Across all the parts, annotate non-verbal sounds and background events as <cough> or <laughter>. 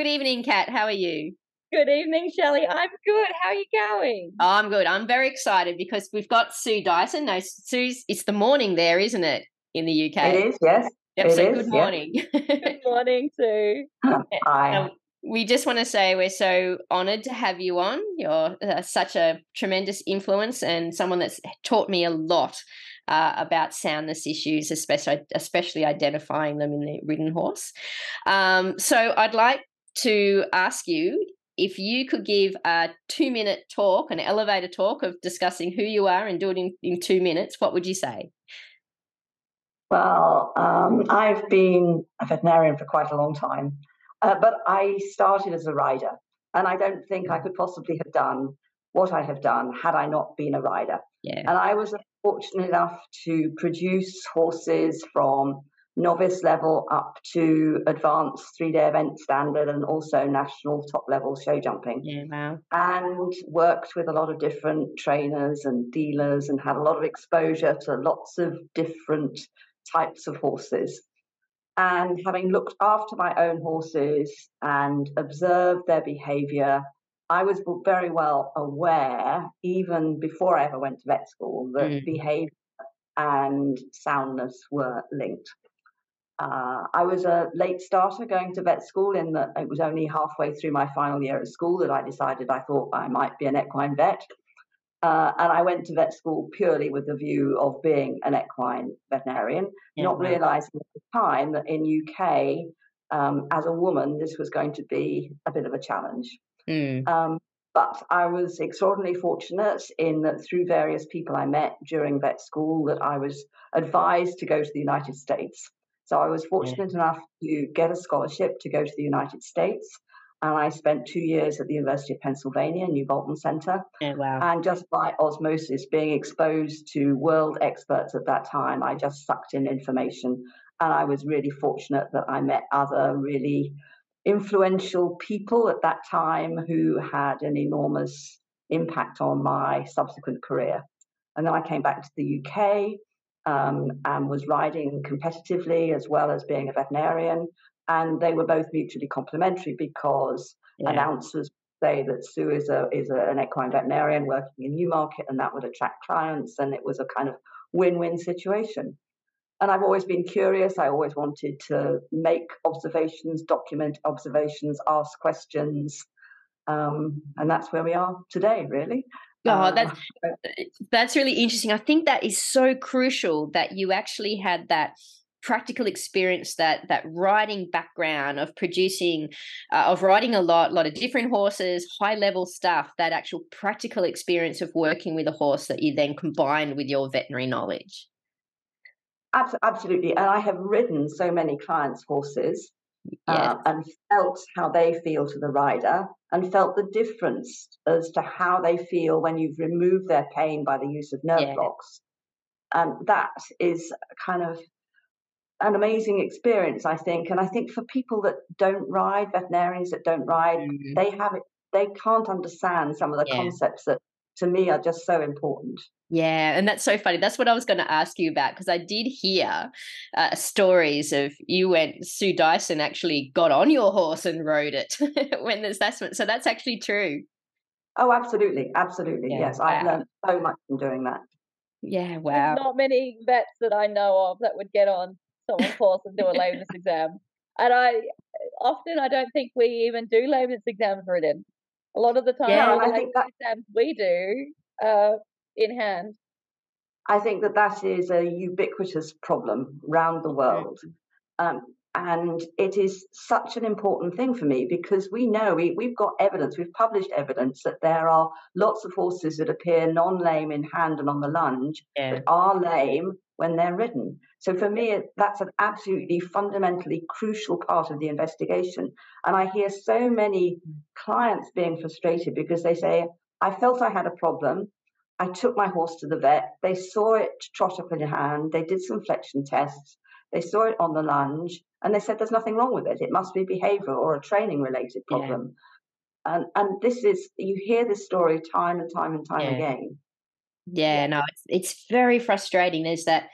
Good evening, Kat. How are you? Good evening, Shelley. I'm good. How are you going? Oh, I'm good. I'm very excited because we've got Sue Dyson. No, Sue's, it's the morning there, isn't it, in the UK? It is, yes. Yep, it so is, good yes. morning. Good <laughs> morning, Sue. <laughs> Hi. Um, we just want to say we're so honoured to have you on. You're uh, such a tremendous influence and someone that's taught me a lot uh, about soundness issues, especially especially identifying them in the ridden horse. Um, so I'd like to ask you if you could give a two minute talk, an elevator talk of discussing who you are and do it in, in two minutes, what would you say? Well, um, I've been a veterinarian for quite a long time, uh, but I started as a rider, and I don't think I could possibly have done what I have done had I not been a rider. Yeah. And I was fortunate enough to produce horses from novice level up to advanced three day event standard and also national top level show jumping. Yeah, wow. and worked with a lot of different trainers and dealers and had a lot of exposure to lots of different types of horses. And having looked after my own horses and observed their behavior, I was very well aware, even before I ever went to vet school, that Mm. behavior and soundness were linked. Uh, I was a late starter going to vet school in that it was only halfway through my final year at school that I decided I thought I might be an equine vet. Uh, and I went to vet school purely with the view of being an equine veterinarian, Yeah, not wow. realizing at the time that in UK, um, as a woman, this was going to be a bit of a challenge. Mm. Um, but I was extraordinarily fortunate in that through various people I met during vet school that I was advised to go to the United States. So I was fortunate enough to get a scholarship to go to the United States. And I spent two years at the University of Pennsylvania, New Bolton Center. Yeah, wow. And just by osmosis, being exposed to world experts at that time, I just sucked in information. And I was really fortunate that I met other really influential people at that time who had an enormous impact on my subsequent career. And then I came back to the UK um, and was riding competitively as well as being a veterinarian. And they were both mutually complementary because Yeah. announcers say that Sue is a is a, an equine veterinarian working in Newmarket, and that would attract clients, and it was a kind of win-win situation. And I've always been curious. I always wanted to make observations, document observations, ask questions, um, and that's where we are today, really. Oh, Uh, that's that's really interesting. I think that is so crucial that you actually had that practical experience that that riding background of producing uh, of riding a lot lot of different horses high level stuff that actual practical experience of working with a horse that you then combined with your veterinary knowledge Absolutely. And I have ridden so many clients' horses yes uh, and felt how they feel to the rider and felt the difference as to how they feel when you've removed their pain by the use of nerve Yeah. blocks. And that is kind of an amazing experience, I think. And I think for people that don't ride, veterinarians that don't ride, Mhm. they have it, they can't understand some of the Yeah. concepts that to me are just so important. Yeah, and that's so funny. That's what I was going to ask you about because I did hear uh, stories of you went Sue Dyson actually got on your horse and rode it <laughs> when the assessment. So that's actually true. Oh, absolutely. Absolutely. Yeah, yes. I've learned so much from doing that. Yeah, There's wow. not many vets that I know of that would get on someone's horse and do a lameness <laughs> exam. And I often I don't think we even do lameness exams written. A lot of the time, Yeah, all and the I think exams we do uh, in hand. I think that that is a ubiquitous problem around the world. Um, and it is such an important thing for me because we know we, we've got evidence, we've published evidence that there are lots of horses that appear non lame in hand and on the lunge, Yeah. but are lame when they're ridden. So for me, that's an absolutely fundamentally crucial part of the investigation. And I hear so many clients being frustrated because they say, I felt I had a problem. I took my horse to the vet. They saw it trot up in your hand. They did some flexion tests. They saw it on the lunge and they said there's nothing wrong with it. It must be behavioral or a training related Yeah. problem. And and this is you hear this story time and time and time Yeah. again. Yeah, no, it's it's very frustrating. There's that,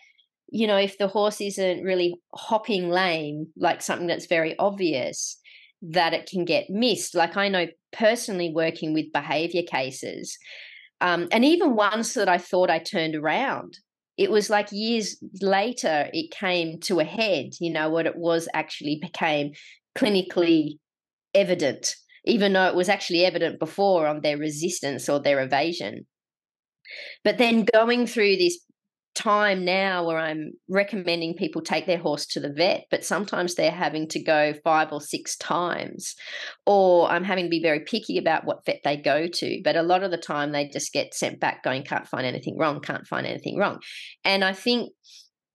you know, if the horse isn't really hopping lame, like something that's very obvious, that it can get missed. Like I know personally working with behavior cases, um, and even ones that I thought I turned around. It was like years later it came to a head, you know, what it was actually became clinically evident, even though it was actually evident before on their resistance or their evasion. But then going through this time now where I'm recommending people take their horse to the vet, but sometimes they're having to go five or six times, or I'm having to be very picky about what vet they go to. But a lot of the time they just get sent back going, can't find anything wrong, can't find anything wrong. And I think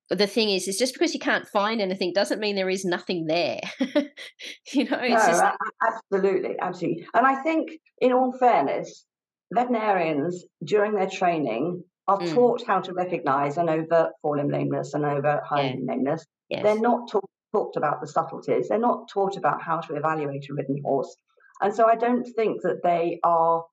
the thing is, is just because you can't find anything doesn't mean there is nothing there. <laughs> you know, no, just... absolutely, absolutely. And I think, in all fairness, veterinarians during their training are mm. taught how to recognize an overt forelimb lameness and overt hind yeah. lameness. Yes. They're not talked about the subtleties. They're not taught about how to evaluate a ridden horse. And so I don't think that they are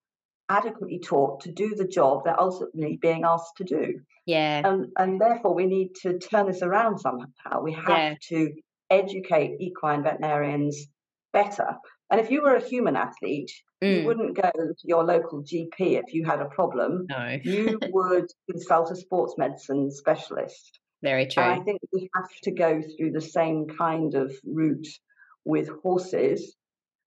adequately taught to do the job they're ultimately being asked to do. Yeah. And, and therefore, we need to turn this around somehow. We have yeah. to educate equine veterinarians better. And if you were a human athlete, Mm. You wouldn't go to your local GP if you had a problem. No. you <laughs> would consult a sports medicine specialist. Very true. And I think we have to go through the same kind of route with horses.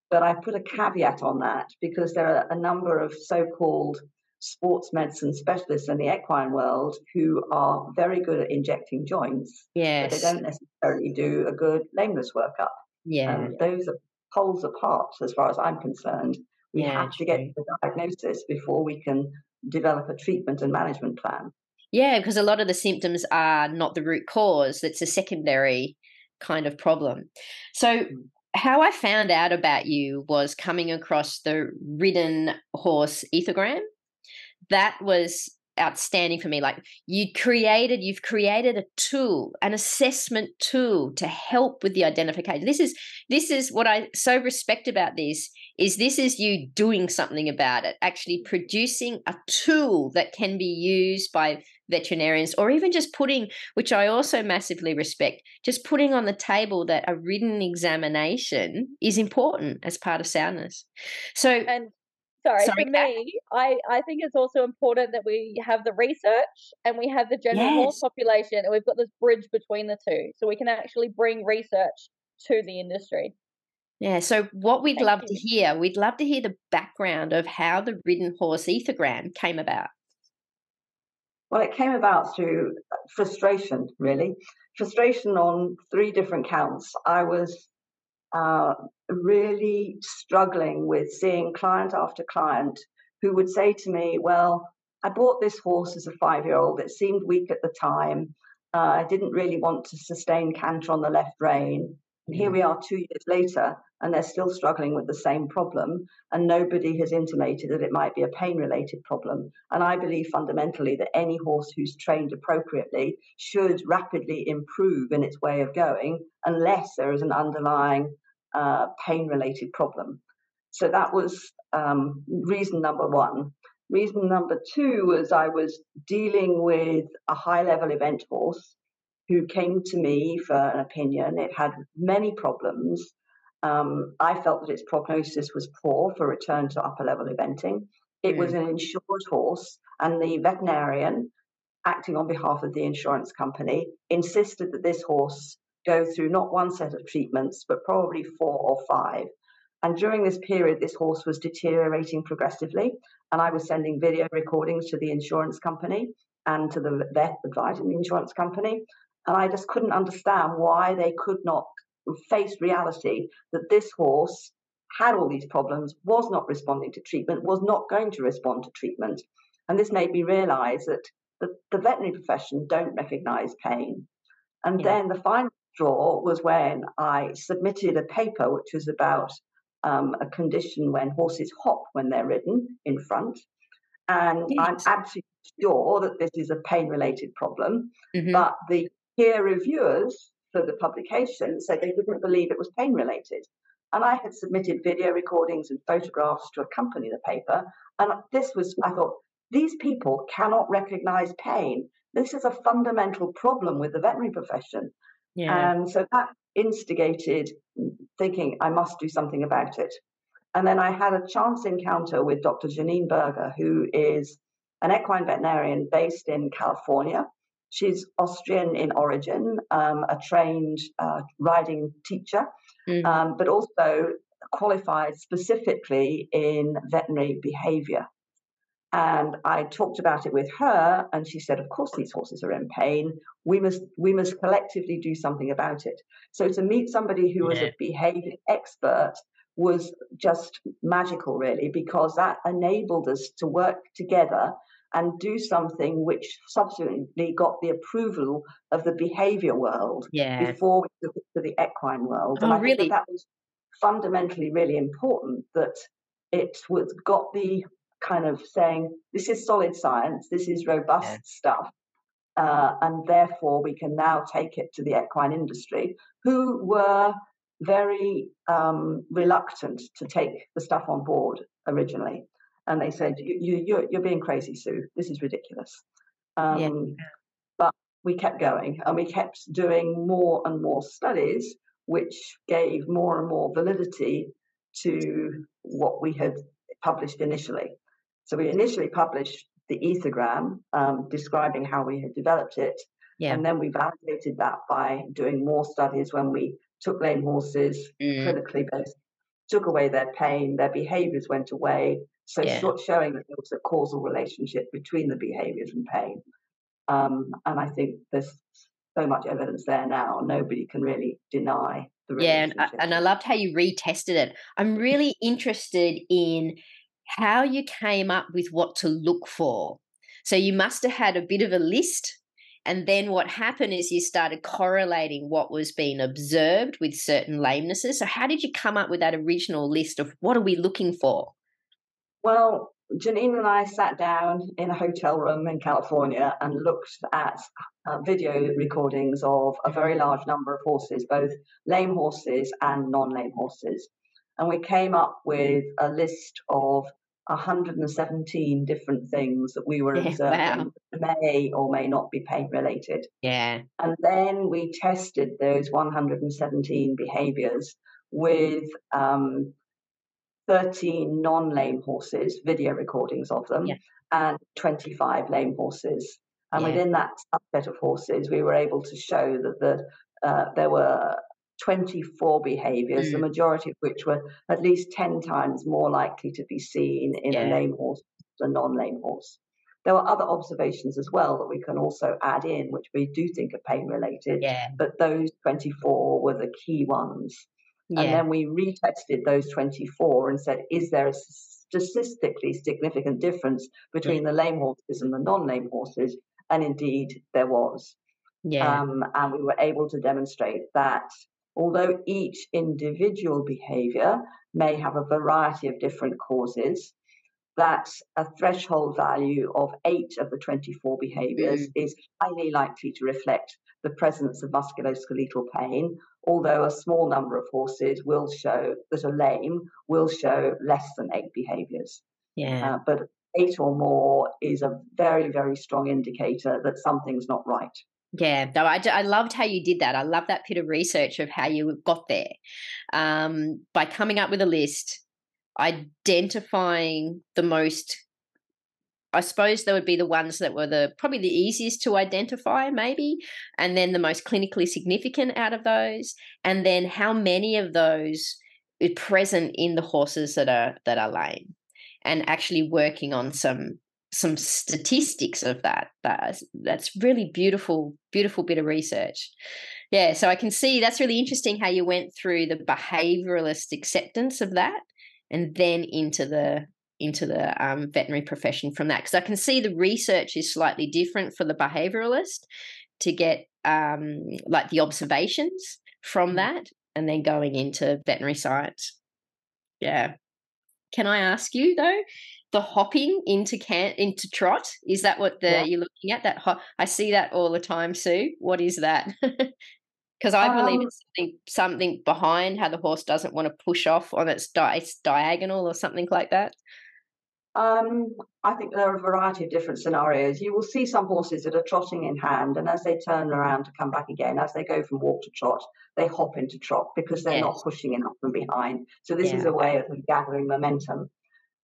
But I put a caveat on that because there are a number of so called sports medicine specialists in the equine world who are very good at injecting joints. Yes. But they don't necessarily do a good lameness workup. Yeah. Um, those are poles apart as far as I'm concerned. We yeah, have to get the diagnosis before we can develop a treatment and management plan. Yeah, because a lot of the symptoms are not the root cause, it's a secondary kind of problem. So, hmm. how I found out about you was coming across the ridden horse ethogram. That was outstanding for me. Like you created you've created a tool an assessment tool to help with the identification. This is this is what i so respect about this is this is you doing something about it actually producing a tool that can be used by veterinarians or even just putting which i also massively respect just putting on the table that a ridden examination is important as part of soundness. So and sorry, sorry for me i i think it's also important that we have the research and we have the general yes. horse population and we've got this bridge between the two so we can actually bring research to the industry yeah, so what we'd Thank love you. to hear, we'd love to hear the background of how the ridden horse ethogram came about. Well, it came about through frustration, really. Frustration on three different counts. I was uh, really struggling with seeing client after client who would say to me, Well, I bought this horse as a five year old. It seemed weak at the time. Uh, I didn't really want to sustain canter on the left rein. And here we are two years later, and they're still struggling with the same problem. And nobody has intimated that it might be a pain related problem. And I believe fundamentally that any horse who's trained appropriately should rapidly improve in its way of going unless there is an underlying uh, pain related problem. So that was um, reason number one. Reason number two was I was dealing with a high level event horse who came to me for an opinion. It had many problems. Um, I felt that its prognosis was poor for return to upper level eventing. It mm. was an insured horse, and the veterinarian, acting on behalf of the insurance company, insisted that this horse go through not one set of treatments, but probably four or five. And during this period, this horse was deteriorating progressively. And I was sending video recordings to the insurance company and to the vet advising the insurance company. And I just couldn't understand why they could not face reality that this horse had all these problems, was not responding to treatment, was not going to respond to treatment. And this made me realize that the, the veterinary profession don't recognize pain. And yeah. then the final straw was when I submitted a paper which was about um, a condition when horses hop when they're ridden in front. And yes. I'm absolutely sure that this is a pain related problem, mm-hmm. but the peer reviewers for the publication said they didn't believe it was pain related. And I had submitted video recordings and photographs to accompany the paper. And this was, I thought, these people cannot recognize pain. This is a fundamental problem with the veterinary profession. Yeah. And so that instigated thinking I must do something about it. And then I had a chance encounter with Dr. Jeannine Berger, who is an equine veterinarian based in California. She's Austrian in origin, um, a trained uh, riding teacher, mm. um, but also qualified specifically in veterinary behavior. And I talked about it with her, and she said, "Of course, these horses are in pain. We must we must collectively do something about it." So to meet somebody who was a behavior expert was just magical, really, because that enabled us to work together and do something which subsequently got the approval of the behavior world yeah. before we took it to the equine world. Oh, and I really? think that, that was fundamentally really important that it was got the kind of saying this is solid science, this is robust yeah. stuff, uh, and therefore we can now take it to the equine industry, who were very um, reluctant to take the stuff on board originally, and they said, "You, you you're, you're being crazy, Sue. This is ridiculous." Um, yeah. But we kept going, and we kept doing more and more studies, which gave more and more validity to what we had published initially. So we initially published the ethogram um, describing how we had developed it. Yeah. And then we validated that by doing more studies when we took lame horses, mm. clinically based, took away their pain, their behaviors went away. So yeah. showing that there was a causal relationship between the behaviors and pain. Um, and I think there's so much evidence there now, nobody can really deny the relationship. Yeah, and I, and I loved how you retested it. I'm really interested in how you came up with what to look for. So you must have had a bit of a list. And then what happened is you started correlating what was being observed with certain lamenesses. So, how did you come up with that original list of what are we looking for? Well, Jeannine and I sat down in a hotel room in California and looked at uh, video recordings of a very large number of horses, both lame horses and non lame horses. And we came up with a list of 117 different things that we were yeah, observing wow. may or may not be pain related. Yeah. And then we tested those 117 behaviors with um, 13 non lame horses, video recordings of them, yeah. and 25 lame horses. And yeah. within that subset of horses, we were able to show that the, uh, there were 24 behaviors, mm. the majority of which were at least 10 times more likely to be seen in yeah. a lame horse than non lame horse. There were other observations as well that we can also add in, which we do think are pain related, yeah. but those 24 were the key ones. Yeah. And then we retested those 24 and said, is there a statistically significant difference between the lame horses and the non lame horses? And indeed, there was. Yeah. Um, and we were able to demonstrate that although each individual behavior may have a variety of different causes, that a threshold value of eight of the 24 behaviors mm. is highly likely to reflect the presence of musculoskeletal pain, although a small number of horses will show that are lame will show less than eight behaviors. Yeah. Uh, but eight or more is a very, very strong indicator that something's not right. Yeah, though I, I loved how you did that. I love that bit of research of how you got there um, by coming up with a list, identifying the most. I suppose there would be the ones that were the probably the easiest to identify, maybe, and then the most clinically significant out of those, and then how many of those are present in the horses that are that are lame, and actually working on some some statistics of that. That's that's really beautiful, beautiful bit of research. Yeah, so I can see that's really interesting how you went through the behavioralist acceptance of that, and then into the into the um, veterinary profession from that. Because I can see the research is slightly different for the behavioralist to get um, like the observations from mm. that, and then going into veterinary science. Yeah. Can I ask you though? The hopping into can into trot is that what the yeah. you're looking at that ho- i see that all the time sue what is that <laughs> because i believe um, it's something, something behind how the horse doesn't want to push off on its, di- its diagonal or something like that Um, I think there are a variety of different scenarios. You will see some horses that are trotting in hand, and as they turn around to come back again, as they go from walk to trot, they hop into trot because they're yes. not pushing enough from behind. So this yeah. is a way of gathering momentum.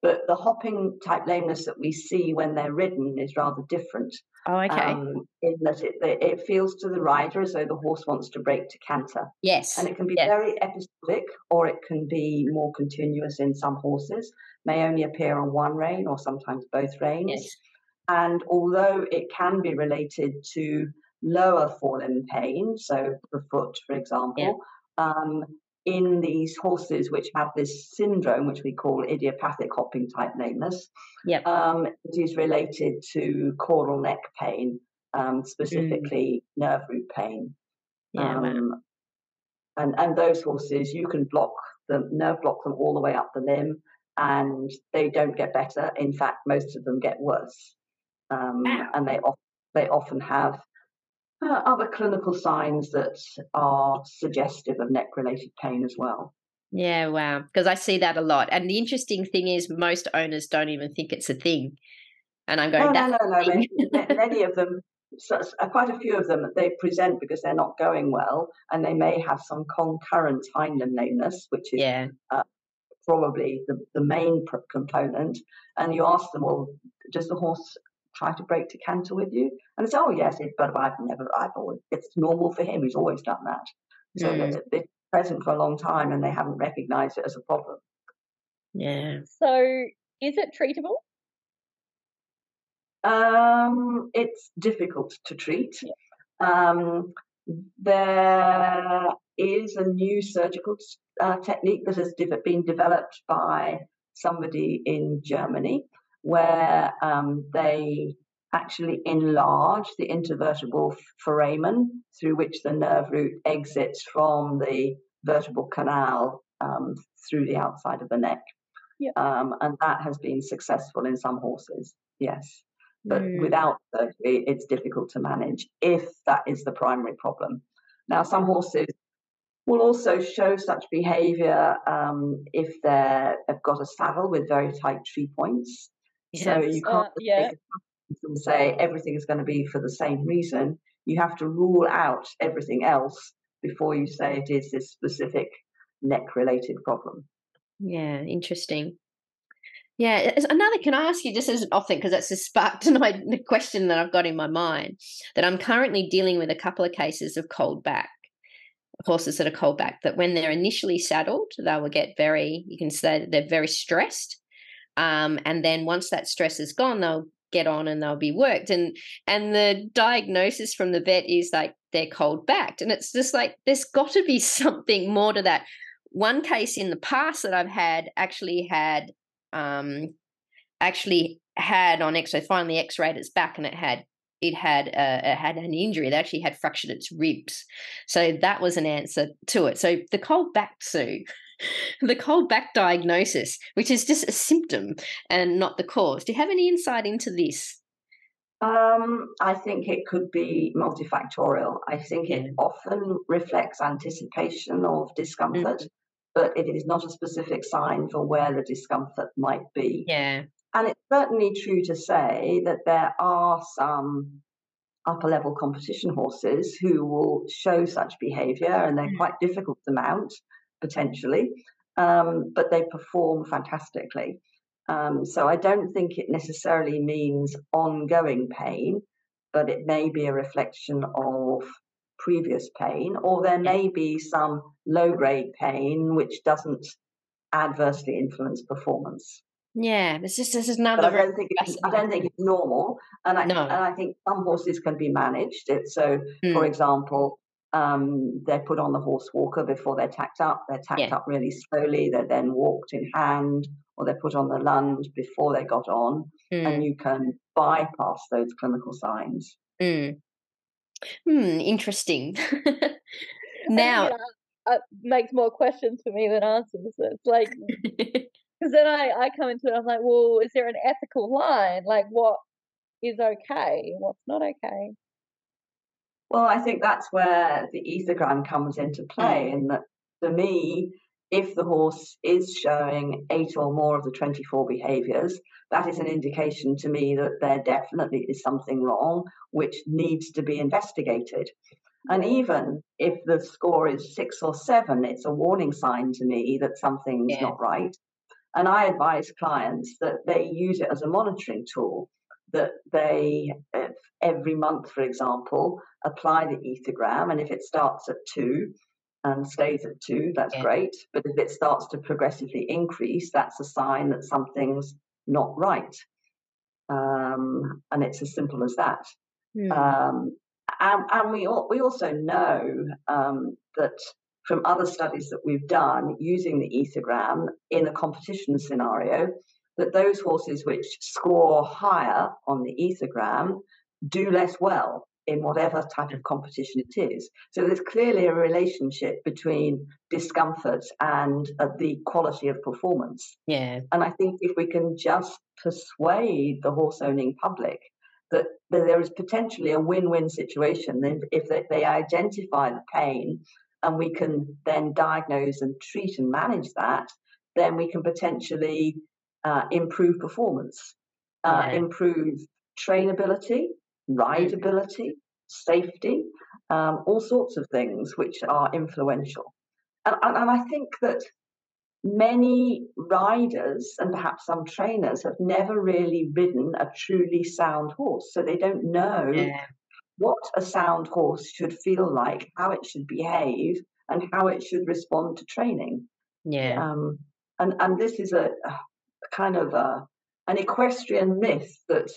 But the hopping type lameness that we see when they're ridden is rather different. Oh, okay. Um, in that it, it feels to the rider as though the horse wants to break to canter. Yes. And it can be yes. very episodic or it can be more continuous in some horses, may only appear on one rein or sometimes both reins. Yes. And although it can be related to lower forelimb pain, so the foot, for example, yeah. um, in these horses which have this syndrome, which we call idiopathic hopping type lameness, yep. um, it is related to caudal neck pain, um, specifically mm. nerve root pain. Yeah, um, and, and those horses, you can block them, nerve block them all the way up the limb, and they don't get better. In fact, most of them get worse. Um, and they, they often have uh, other clinical signs that are suggestive of neck related pain as well. Yeah, wow. Because I see that a lot. And the interesting thing is, most owners don't even think it's a thing. And I'm going, no, no, no, no. Many, many of them, so, uh, quite a few of them, they present because they're not going well, and they may have some concurrent hind limb lameness, which is yeah. uh, probably the, the main component. And you ask them, well, does the horse try to break to canter with you? And it's, oh, yes, it, but I've never, I've always, it's normal for him. He's always done that. So mm. it's been present for a long time and they haven't recognized it as a problem. Yeah. So is it treatable? Um, it's difficult to treat. Yeah. Um, there is a new surgical uh, technique that has de- been developed by somebody in Germany where um, they actually enlarge the intervertebral foramen through which the nerve root exits from the vertebral canal um, through the outside of the neck. Yeah. Um, and that has been successful in some horses, yes. But mm. without surgery, it's difficult to manage if that is the primary problem. Now, some horses will also show such behavior um, if they've got a saddle with very tight tree points. Yes. So you can't uh, yeah. say everything is going to be for the same reason. You have to rule out everything else before you say it is this specific neck related problem. Yeah, interesting. Yeah, another. Can I ask you just as an off thing because that's just sparked <laughs> my the question that I've got in my mind that I'm currently dealing with a couple of cases of cold back horses that are cold back. That when they're initially saddled, they will get very. You can say they're very stressed, um, and then once that stress is gone, they'll get on and they'll be worked. And and the diagnosis from the vet is like they're cold backed. And it's just like there's got to be <laughs> something more to that. One case in the past that I've had actually had um actually had on X-ray finally X-rayed its back and it had it had uh, it had an injury. It actually had fractured its ribs. So that was an answer to it. So the cold back, Sue, the cold back diagnosis, which is just a symptom and not the cause. Do you have any insight into this? Um, I think it could be multifactorial. I think it often reflects anticipation of discomfort, mm. but it is not a specific sign for where the discomfort might be. Yeah. And it's certainly true to say that there are some upper level competition horses who will show such behavior and they're mm. quite difficult to mount potentially, um, but they perform fantastically. Um, so I don't think it necessarily means ongoing pain, but it may be a reflection of previous pain, or there may be some low grade pain which doesn't adversely influence performance. Yeah, it's just this is another. But I don't think it's, I don't think it's normal, and I no. and I think some horses can be managed. It, so, mm. for example, um, they're put on the horse walker before they're tacked up. They're tacked yeah. up really slowly. They're then walked in hand, or they're put on the lunge before they got on, mm. and you can bypass those clinical signs. Mm. Hmm, interesting. <laughs> now, it uh, makes more questions for me than answers. It's like <laughs> because then I I come into it. I'm like, well, is there an ethical line? Like, what is okay? What's not okay? Well, I think that's where the ethogram comes into play, mm. in that for me, if the horse is showing eight or more of the 24 behaviors, that is an indication to me that there definitely is something wrong which needs to be investigated. And even if the score is six or seven, it's a warning sign to me that something's yeah. not right. And I advise clients that they use it as a monitoring tool, that they, every month, for example, apply the ethogram. And if it starts at two and stays at two, that's yeah. great. But if it starts to progressively increase, that's a sign that something's not right. Um, and it's as simple as that. Mm. Um, and, and we, we also know um, that from other studies that we've done using the ethogram in a competition scenario, that those horses which score higher on the ethogram do less well in whatever type of competition it is. So there's clearly a relationship between discomfort and uh, the quality of performance. Yeah. And I think if we can just persuade the horse owning public that, that there is potentially a win-win situation if they, they identify the pain and we can then diagnose and treat and manage that, then we can potentially uh, improve performance, uh, improve trainability, rideability, safety, um, all sorts of things which are influential. And, and, and I think that many riders and perhaps some trainers have never really ridden a truly sound horse. So they don't know yeah. what a sound horse should feel like, how it should behave, and how it should respond to training. Yeah. Um, and, and this is a kind of a, an equestrian myth that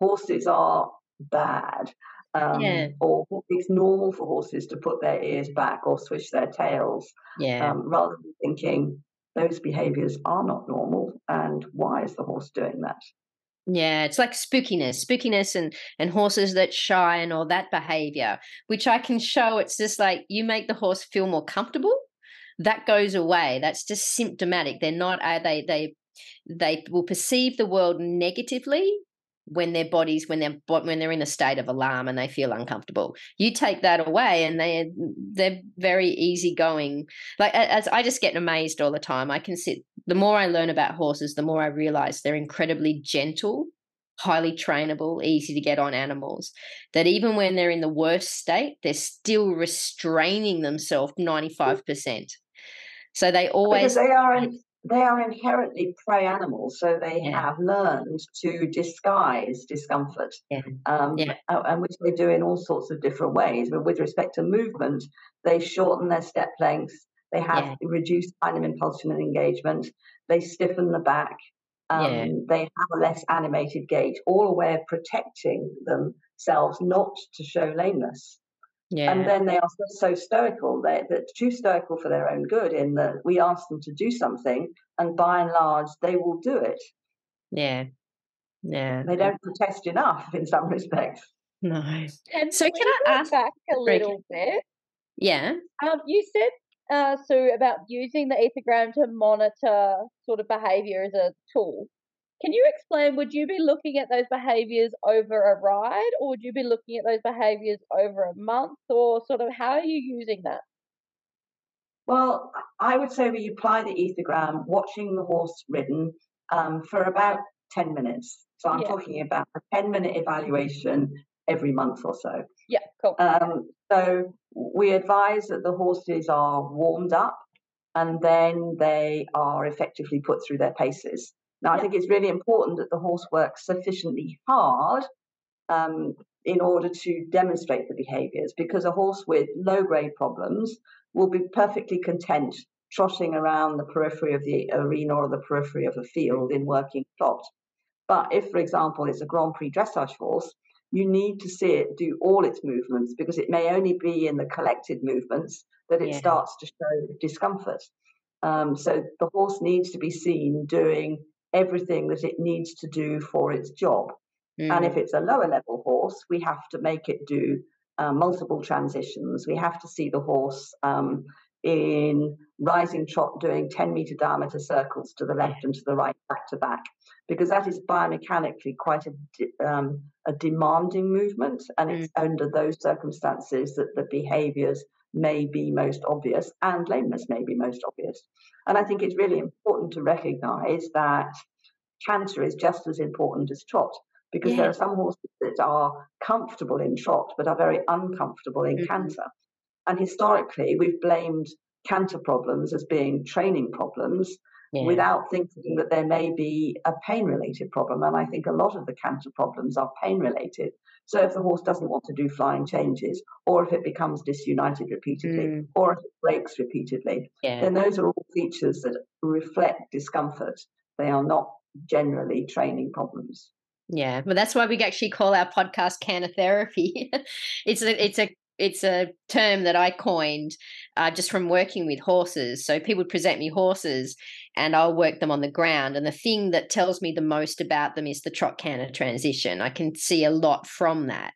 horses are bad. Um, yeah. Or it's normal for horses to put their ears back or swish their tails. Yeah. Um, rather than thinking, those behaviors are not normal and why is the horse doing that yeah it's like spookiness spookiness and and horses that shy and all that behavior which i can show it's just like you make the horse feel more comfortable that goes away that's just symptomatic they're not uh, they they they will perceive the world negatively when their bodies when they're when they're in a state of alarm and they feel uncomfortable. You take that away and they they're very easygoing. Like as i just get amazed all the time. I can sit the more i learn about horses the more i realize they're incredibly gentle highly trainable easy to get on animals. That even when they're in the worst state they're still restraining themselves 95% so they always because they are they are inherently prey animals, so they yeah. have learned to disguise discomfort, yeah. Um, yeah. and which they do in all sorts of different ways. But with respect to movement, they shorten their step lengths, they have reduced time of impulsion and engagement, they stiffen the back, um, they have a less animated gait, all a way of protecting themselves not to show lameness. Yeah. And then they are so stoical. They're, they're too stoical for their own good in that we ask them to do something, and by and large, they will do it. Yeah. Yeah. They don't protest enough in some respects. No. And so, can I ask back a little bit? Yeah. Um, you said uh, so about using the ethogram to monitor sort of behavior as a tool. Can you explain? Would you be looking at those behaviors over a ride, or would you be looking at those behaviors over a month, or sort of how are you using that? Well, I would say we apply the ethogram watching the horse ridden um, for about 10 minutes. So I'm yeah. talking about a 10 minute evaluation every month or so. Yeah, cool. Um, so we advise that the horses are warmed up and then they are effectively put through their paces. Now, I think it's really important that the horse works sufficiently hard um, in order to demonstrate the behaviors because a horse with low grade problems will be perfectly content trotting around the periphery of the arena or the periphery of a field in working trot. But if, for example, it's a Grand Prix dressage horse, you need to see it do all its movements because it may only be in the collected movements that it yeah. starts to show discomfort. Um, so the horse needs to be seen doing everything that it needs to do for its job. Mm. And if it's a lower level horse, we have to make it do uh, multiple transitions. We have to see the horse um, in rising trot doing 10 meter diameter circles to the left and to the right, back to back, because that is biomechanically quite a, um, a demanding movement. And it's mm. under those circumstances that the behaviors may be most obvious and lameness may be most obvious. And I think it's really important to recognize that canter is just as important as trot because yeah. there are some horses that are comfortable in trot but are very uncomfortable in mm-hmm. canter. And historically, we've blamed canter problems as being training problems yeah. without thinking that there may be a pain related problem. And I think a lot of the canter problems are pain related. So if the horse doesn't want to do flying changes, or if it becomes disunited repeatedly, mm. or if it breaks repeatedly, yeah. then those are all features that reflect discomfort. They are not generally training problems. Yeah, well, that's why we actually call our podcast canter therapy. <laughs> it's a it's a it's a term that I coined uh, just from working with horses. So people present me horses, and I'll work them on the ground. And the thing that tells me the most about them is the trot canter transition. I can see a lot from that,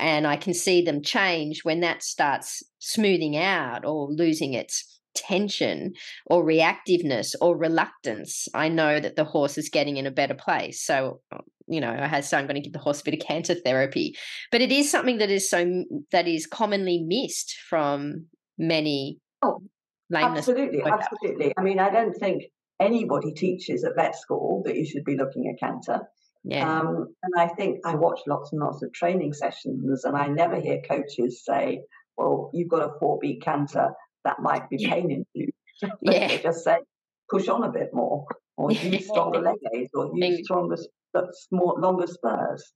and I can see them change when that starts smoothing out or losing its tension or reactiveness or reluctance, I know that the horse is getting in a better place. So, you know, I had so I'm going to give the horse a bit of canter therapy, but it is something that is so that is commonly missed from many. Oh, absolutely, absolutely. I mean, I don't think anybody teaches at vet school that you should be looking at canter. Yeah. Um, and I think I watch lots and lots of training sessions, and I never hear coaches say, "Well, you've got a four beat canter that might be paining you. <laughs> yeah. they just say, push on a bit more, or <laughs> use stronger leg aids, or use stronger, more, longer spurs.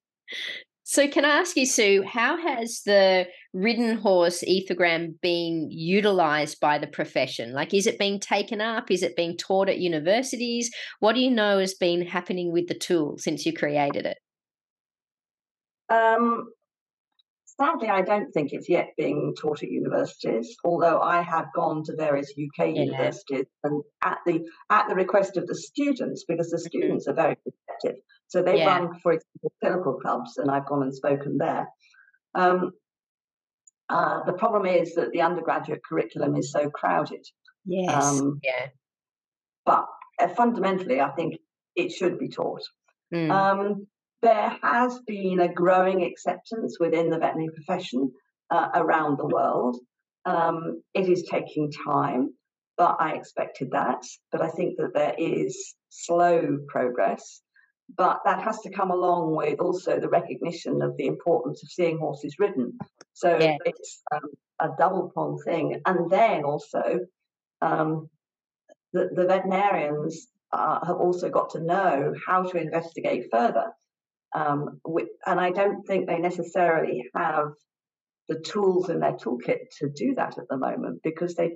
So, can I ask you, Sue, how has the ridden horse ethogram been utilized by the profession? Like, is it being taken up? Is it being taught at universities? What do you know has been happening with the tool since you created it? Um, sadly, I don't think it's yet being taught at universities. Although I have gone to various UK yeah. universities and at the at the request of the students, because the mm-hmm. students are very receptive. So they yeah. run, for example, clinical clubs, and I've gone and spoken there. Um, uh, the problem is that the undergraduate curriculum is so crowded. Yes. Um, yeah. But uh, fundamentally, I think it should be taught. Mm. Um, there has been a growing acceptance within the veterinary profession uh, around the world. Um, it is taking time, but I expected that. But I think that there is slow progress. But that has to come along with also the recognition of the importance of seeing horses ridden. So yeah. it's um, a double prong thing. And then also, um, the, the veterinarians uh, have also got to know how to investigate further. Um, and I don't think they necessarily have the tools in their toolkit to do that at the moment because they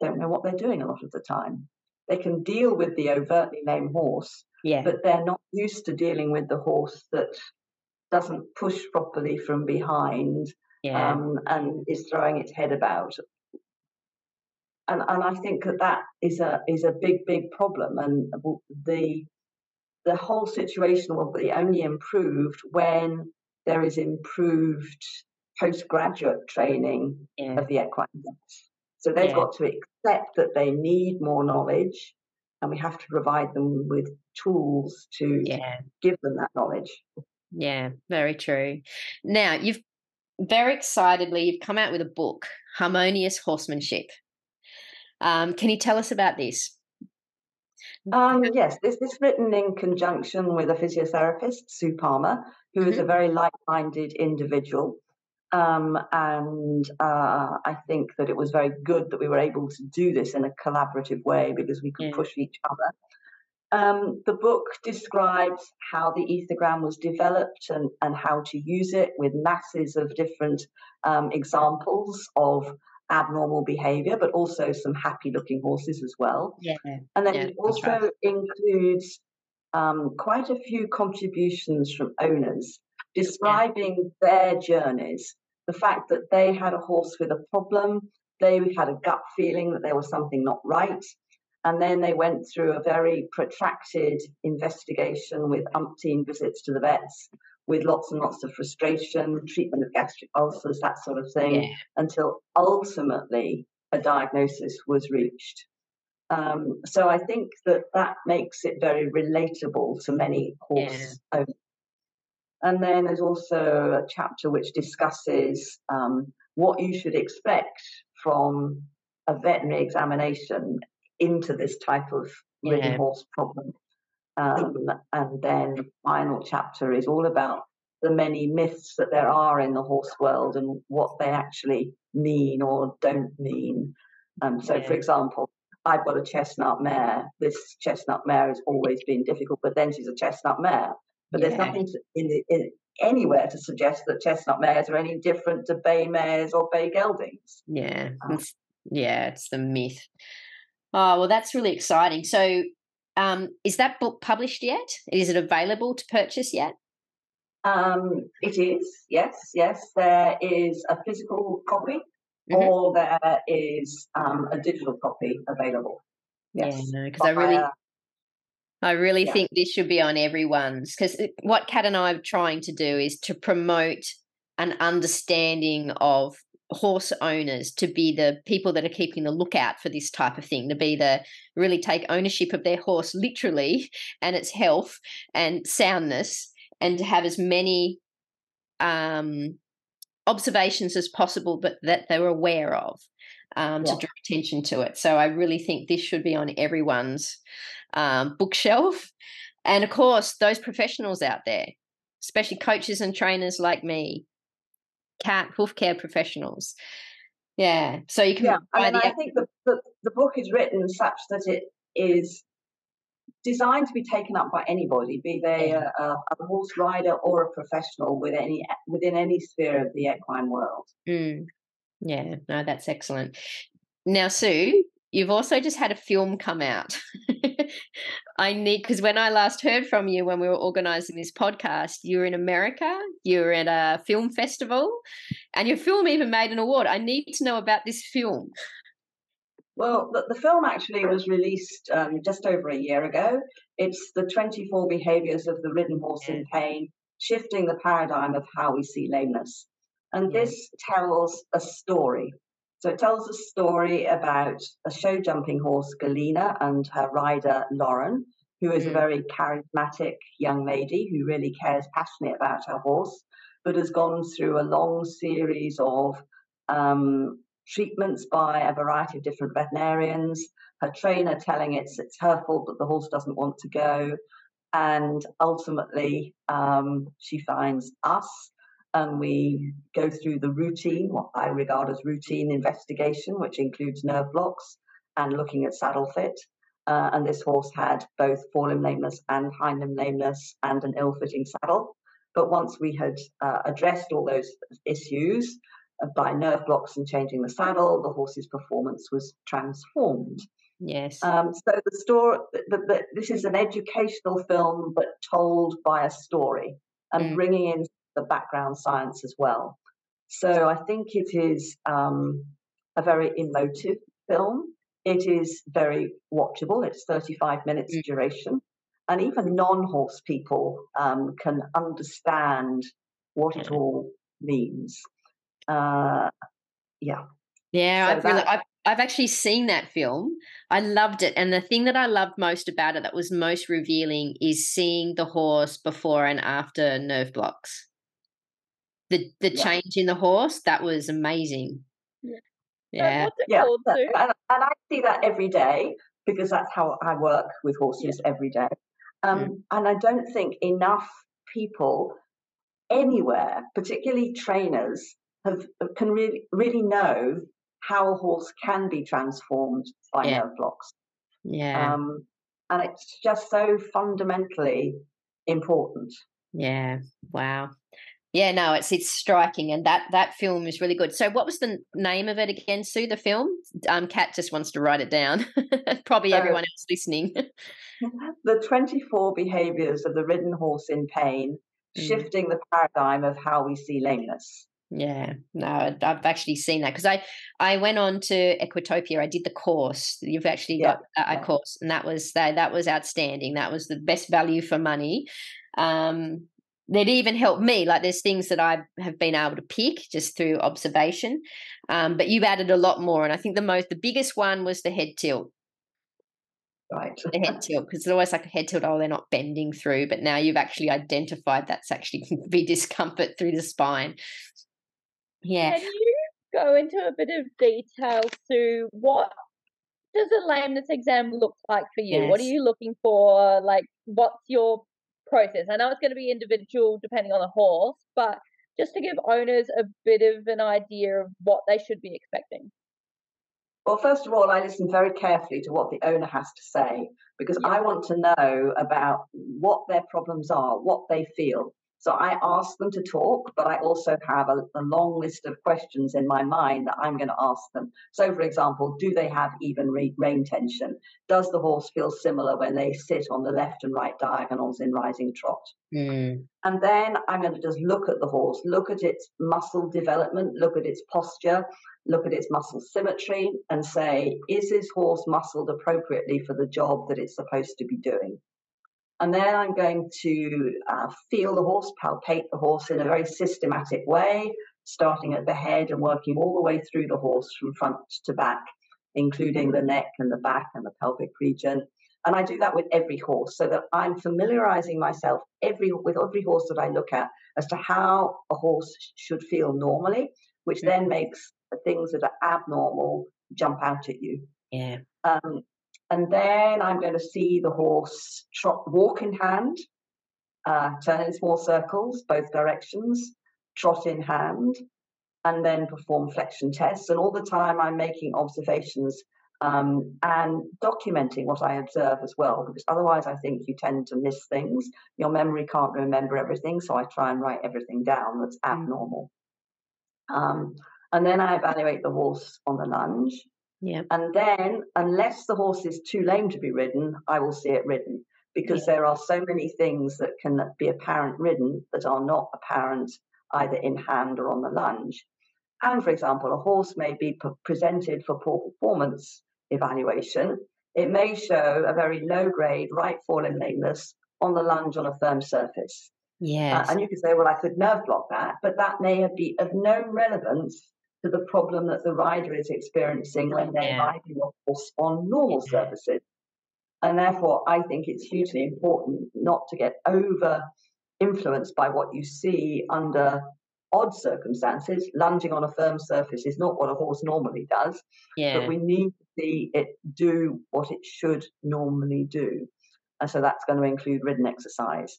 don't know what they're doing a lot of the time. They can deal with the overtly lame horse, yeah. but they're not used to dealing with the horse that doesn't push properly from behind yeah. um, and is throwing its head about. And, and I think that that is a is a big big problem. And the the whole situation will be only improved when there is improved postgraduate training yeah. of the equine vets. So they've yeah. got to accept that they need more knowledge and we have to provide them with tools to yeah. give them that knowledge. Yeah, very true. Now, you've very excitedly you've come out with a book, Harmonious Horsemanship. Um, can you tell us about this? Um, yes, this is written in conjunction with a physiotherapist, Sue Palmer, who mm-hmm. is a mm-hmm. very like minded individual. Um, and uh, I think that it was very good that we were able to do this in a collaborative way because we could yeah. push each other. Um, the book describes how the ethogram was developed and, and how to use it with masses of different um, examples of abnormal behavior, but also some happy looking horses as well. Yeah. And then yeah, it also right. includes um, quite a few contributions from owners describing yeah. their journeys. The fact that they had a horse with a problem, they had a gut feeling that there was something not right. And then they went through a very protracted investigation with umpteen visits to the vets with lots and lots of frustration, treatment of gastric ulcers, that sort of thing, yeah. until ultimately a diagnosis was reached. Um, so I think that that makes it very relatable to many horse yeah. owners. And then there's also a chapter which discusses um, what you should expect from a veterinary examination into this type of ridden yeah. horse problem. Um, and then the final chapter is all about the many myths that there are in the horse world and what they actually mean or don't mean. Um, so, yeah. for example, I've got a chestnut mare. This chestnut mare has always been difficult, but then she's a chestnut mare. But yeah. there's nothing in, the, in anywhere to suggest that chestnut mares are any different to bay mares or bay geldings. Yeah, um, it's, yeah, it's the myth. Oh well, that's really exciting. So, um, is that book published yet? Is it available to purchase yet? Um, it is. Yes, yes. There is a physical copy, mm-hmm. or there is um, a digital copy available. Yes, yeah, because I really, I really yeah. think this should be on everyone's because what Kat and I are trying to do is to promote an understanding of horse owners to be the people that are keeping the lookout for this type of thing to be the really take ownership of their horse literally <laughs> and its health and soundness and to have as many um, observations as possible but that they're aware of um, yeah. to draw attention to it so i really think this should be on everyone's um, bookshelf. And of course, those professionals out there, especially coaches and trainers like me, Kat hoof care professionals. Yeah. So you can. Yeah. I mean, I think the, the, the book is written such that it is designed to be taken up by anybody, be they a, a, a, horse rider or a professional with any within any sphere of the equine world. Mm. Yeah, no, that's excellent. Now, Sue, you've also just had a film come out. <laughs> I need because when I last heard from you when we were organizing this podcast, you were in America, you were at a film festival, and your film even made an award. I need to know about this film. Well, the, the film actually was released um, just over a year ago. It's the 24 behaviors of the ridden horse in pain, shifting the paradigm of how we see lameness. And this tells a story so it tells a story about a show jumping horse, Galina, and her rider, Lauren, who is mm. a very charismatic young lady who really cares passionately about her horse, but has gone through a long series of um, treatments by a variety of different veterinarians, her trainer telling it it's her fault that the horse doesn't want to go. And ultimately, um, she finds us and we go through the routine, what I regard as routine investigation, which includes nerve blocks and looking at saddle fit. Uh, and this horse had both forelimb lameness and hind limb lameness and an ill fitting saddle. But once we had uh, addressed all those issues uh, by nerve blocks and changing the saddle, the horse's performance was transformed. Yes. Um, so the story, the, the, this is an educational film, but told by a story and mm. bringing in the background science as well. So I think it is um, a very emotive film. It is very watchable. It's 35 minutes mm. duration. And even non horse people um, can understand what it all means. Uh, yeah. Yeah, so I've, really, I've, I've actually seen that film. I loved it. And the thing that I loved most about it that was most revealing is seeing the horse before and after nerve blocks the the yeah. change in the horse that was amazing yeah yeah, yeah. And, and, i see that every day because that's how i work with horses yeah. every day um, mm. and i don't think enough people anywhere particularly trainers have can really really know how a horse can be transformed by yeah. nerve blocks yeah um, and it's just so fundamentally important yeah wow yeah, no, it's it's striking, and that that film is really good. So, what was the name of it again, Sue? The film? Um, Kat just wants to write it down. <laughs> Probably everyone else listening. <laughs> the twenty-four behaviors of the ridden horse in pain, mm. shifting the paradigm of how we see lameness. Yeah, no, I've actually seen that because I I went on to Equitopia. I did the course. You've actually yeah, got a, yeah. course, and that was that that was outstanding. That was the best value for money. Um, that even helped me. Like there's things that I have been able to pick just through observation, um, but you've added a lot more. And I think the most, the biggest one was the head tilt. Right. the head tilt, because it's always like a head tilt. Oh, they're not bending through, but now you've actually identified that's actually <laughs> be discomfort through the spine. Yeah. Can you go into a bit of detail, Sue? What does a lameness exam look like for you? Yes. What are you looking for? Like, what's your process? I know it's going to be individual depending on the horse, but just to give owners a bit of an idea of what they should be expecting. Well, first of all, I listen very carefully to what the owner has to say because yeah. I want to know about what their problems are, what they feel. So I ask them to talk, but I also have a, a, long list of questions in my mind that I'm going to ask them. So, for example, do they have even re- rein tension? Does the horse feel similar when they sit on the left and right diagonals in rising trot? Mm. And then I'm going to just look at the horse, look at its muscle development, look at its posture, look at its muscle symmetry, and say, is this horse muscled appropriately for the job that it's supposed to be doing? And then I'm going to uh, feel the horse, palpate the horse in a very systematic way, starting at the head and working all the way through the horse from front to back, including the neck and the back and the pelvic region. And I do that with every horse so that I'm familiarizing myself every with every horse that I look at as to how a horse should feel normally, which then mm-hmm. makes the things that are abnormal jump out at you. Yeah. Um, and then I'm going to see the horse trot, walk in hand, uh, turn in small circles, both directions, trot in hand, and then perform flexion tests. And all the time I'm making observations um, and documenting what I observe as well, because otherwise I think you tend to miss things. Your memory can't remember everything, so I try and write everything down that's mm. abnormal. Um, and then I evaluate the horse on the lunge. Yeah. And then, unless the horse is too lame to be ridden, I will see it ridden because yeah. there are so many things that can be apparent ridden that are not apparent either in hand or on the lunge. And for example, a horse may be p- presented for poor performance evaluation. It may show a very low grade right forelimb lameness on the lunge on a firm surface. Yes. Uh, and you could say, well, I could nerve block that, but that may be of no relevance to the problem that the rider is experiencing when they're yeah. riding a horse on normal yeah. surfaces. And therefore, I think it's hugely important not to get over influenced by what you see under odd circumstances. Lunging on a firm surface is not what a horse normally does, yeah. but we need to see it do what it should normally do. And so that's going to include ridden exercise.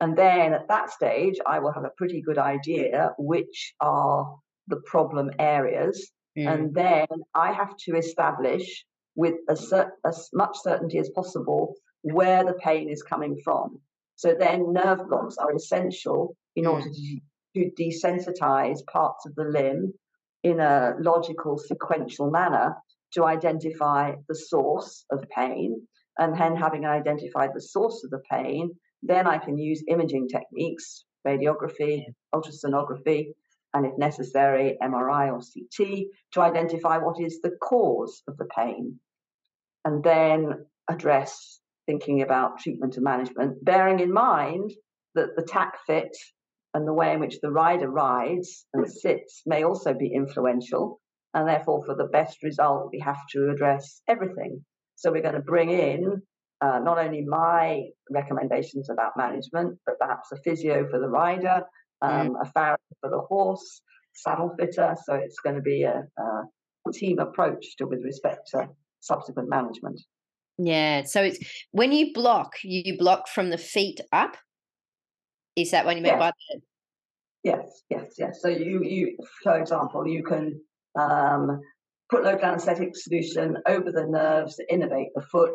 And then at that stage, I will have a pretty good idea which are the problem areas. Mm. And then I have to establish with as, as much certainty as possible where the pain is coming from. So then nerve blocks are essential in order mm. to, to desensitize parts of the limb in a logical, sequential manner to identify the source of pain. And then, having identified the source of the pain, then I can use imaging techniques, radiography, ultrasonography, and if necessary, MRI or CT to identify what is the cause of the pain. And then address thinking about treatment and management, bearing in mind that the tack fit and the way in which the rider rides and sits may also be influential. And therefore, for the best result, we have to address everything. So we're going to bring in uh, not only my recommendations about management, but perhaps a physio for the rider, um, mm. a farrier for the horse, saddle fitter. So it's going to be a, a team approach to with respect to subsequent management. Yeah. So it's when you block, you block from the feet up. Is that what you mean yes. by that? Yes, yes, yes. So you, you, for example, you can um, put local anesthetic solution over the nerves to innervate the foot.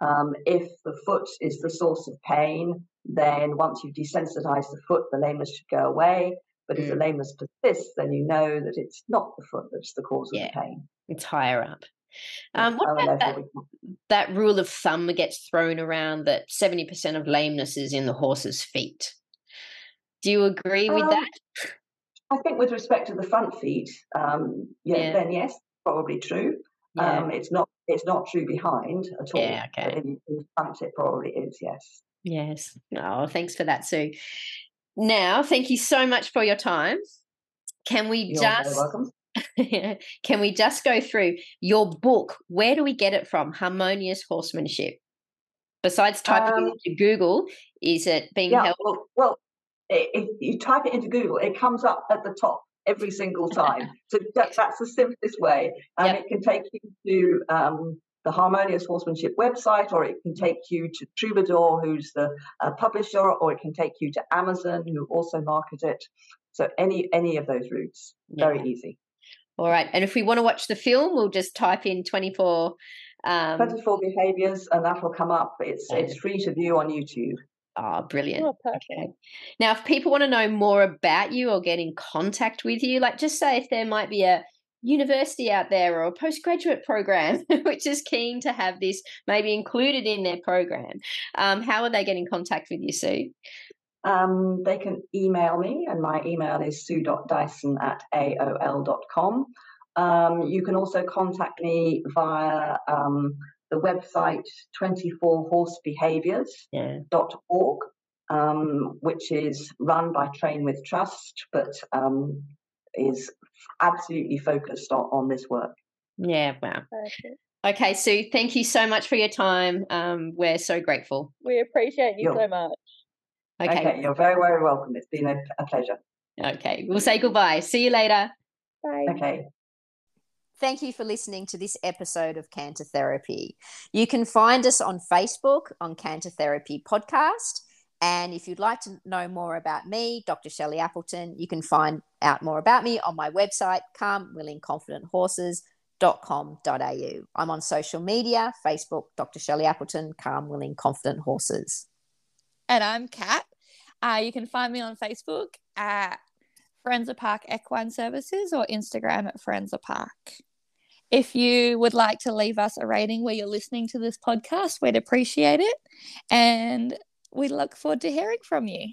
Um, if the foot is the source of pain, then once you desensitize the foot, the lameness should go away. But if mm. the lameness persists, then you know that it's not the foot that's the cause yeah, of the pain. It's higher up. Um, what about that, that rule of thumb gets thrown around that 70% of lameness is in the horse's feet? Do you agree with um, that? I think with respect to the front feet, um, yeah, yeah, then yes, probably true. Yeah. Um, it's not it's not true behind at all. Yeah, okay. In, in front, it probably is. Yes. Yes. Oh, thanks for that, Sue. Now, thank you so much for your time. Can we You're just <laughs> can we just go through your book? Where do we get it from? Harmonious Horsemanship. Besides typing um, into Google, is it being yeah, held? Well, well, if you type it into Google, it comes up at the top every single time. <laughs> So that, that's the simplest way. And yep. it can take you to um, the Harmonious Horsemanship website, or it can take you to Troubador, who's the uh, publisher, or it can take you to Amazon, who also market it. So any any of those routes, yeah. very easy. All right, and if we want to watch the film, we'll just type in twenty four. Um, 24 behaviors and that will come up it's it's free to view on youtube Oh, brilliant. Oh, okay. Now, if people want to know more about you or get in contact with you, like just say if there might be a university out there or a postgraduate program <laughs> which is keen to have this maybe included in their program, um, how are they getting contact with you, Sue? Um, they can email me, and my email is sue.dyson at aol.com. Um, you can also contact me via um, the website 24horsebehaviors.org, yeah. um, which is run by Train with Trust, but um, is absolutely focused on, on this work. Yeah, wow. Okay, Sue, thank you so much for your time. Um, we're so grateful. We appreciate you you're, so much. Okay. okay. you're very, very welcome. It's been a, a pleasure. Okay, we'll say goodbye. See you later. Bye. Okay. Thank you for listening to this episode of Canter Therapy. You can find us on Facebook on Canter Therapy Podcast. And if you'd like to know more about me, Dr. Shelley Appleton, you can find out more about me on my website, calmwillingconfidenthorses.com.au. I'm on social media, Facebook, Dr. Shelley Appleton, Calm Willing Confident Horses. And I'm Kat. Uh, you can find me on Facebook at Forenza Park Equine Services or Instagram at Forenza Park. If you would like to leave us a rating where you're listening to this podcast, we'd appreciate it. And we look forward to hearing from you.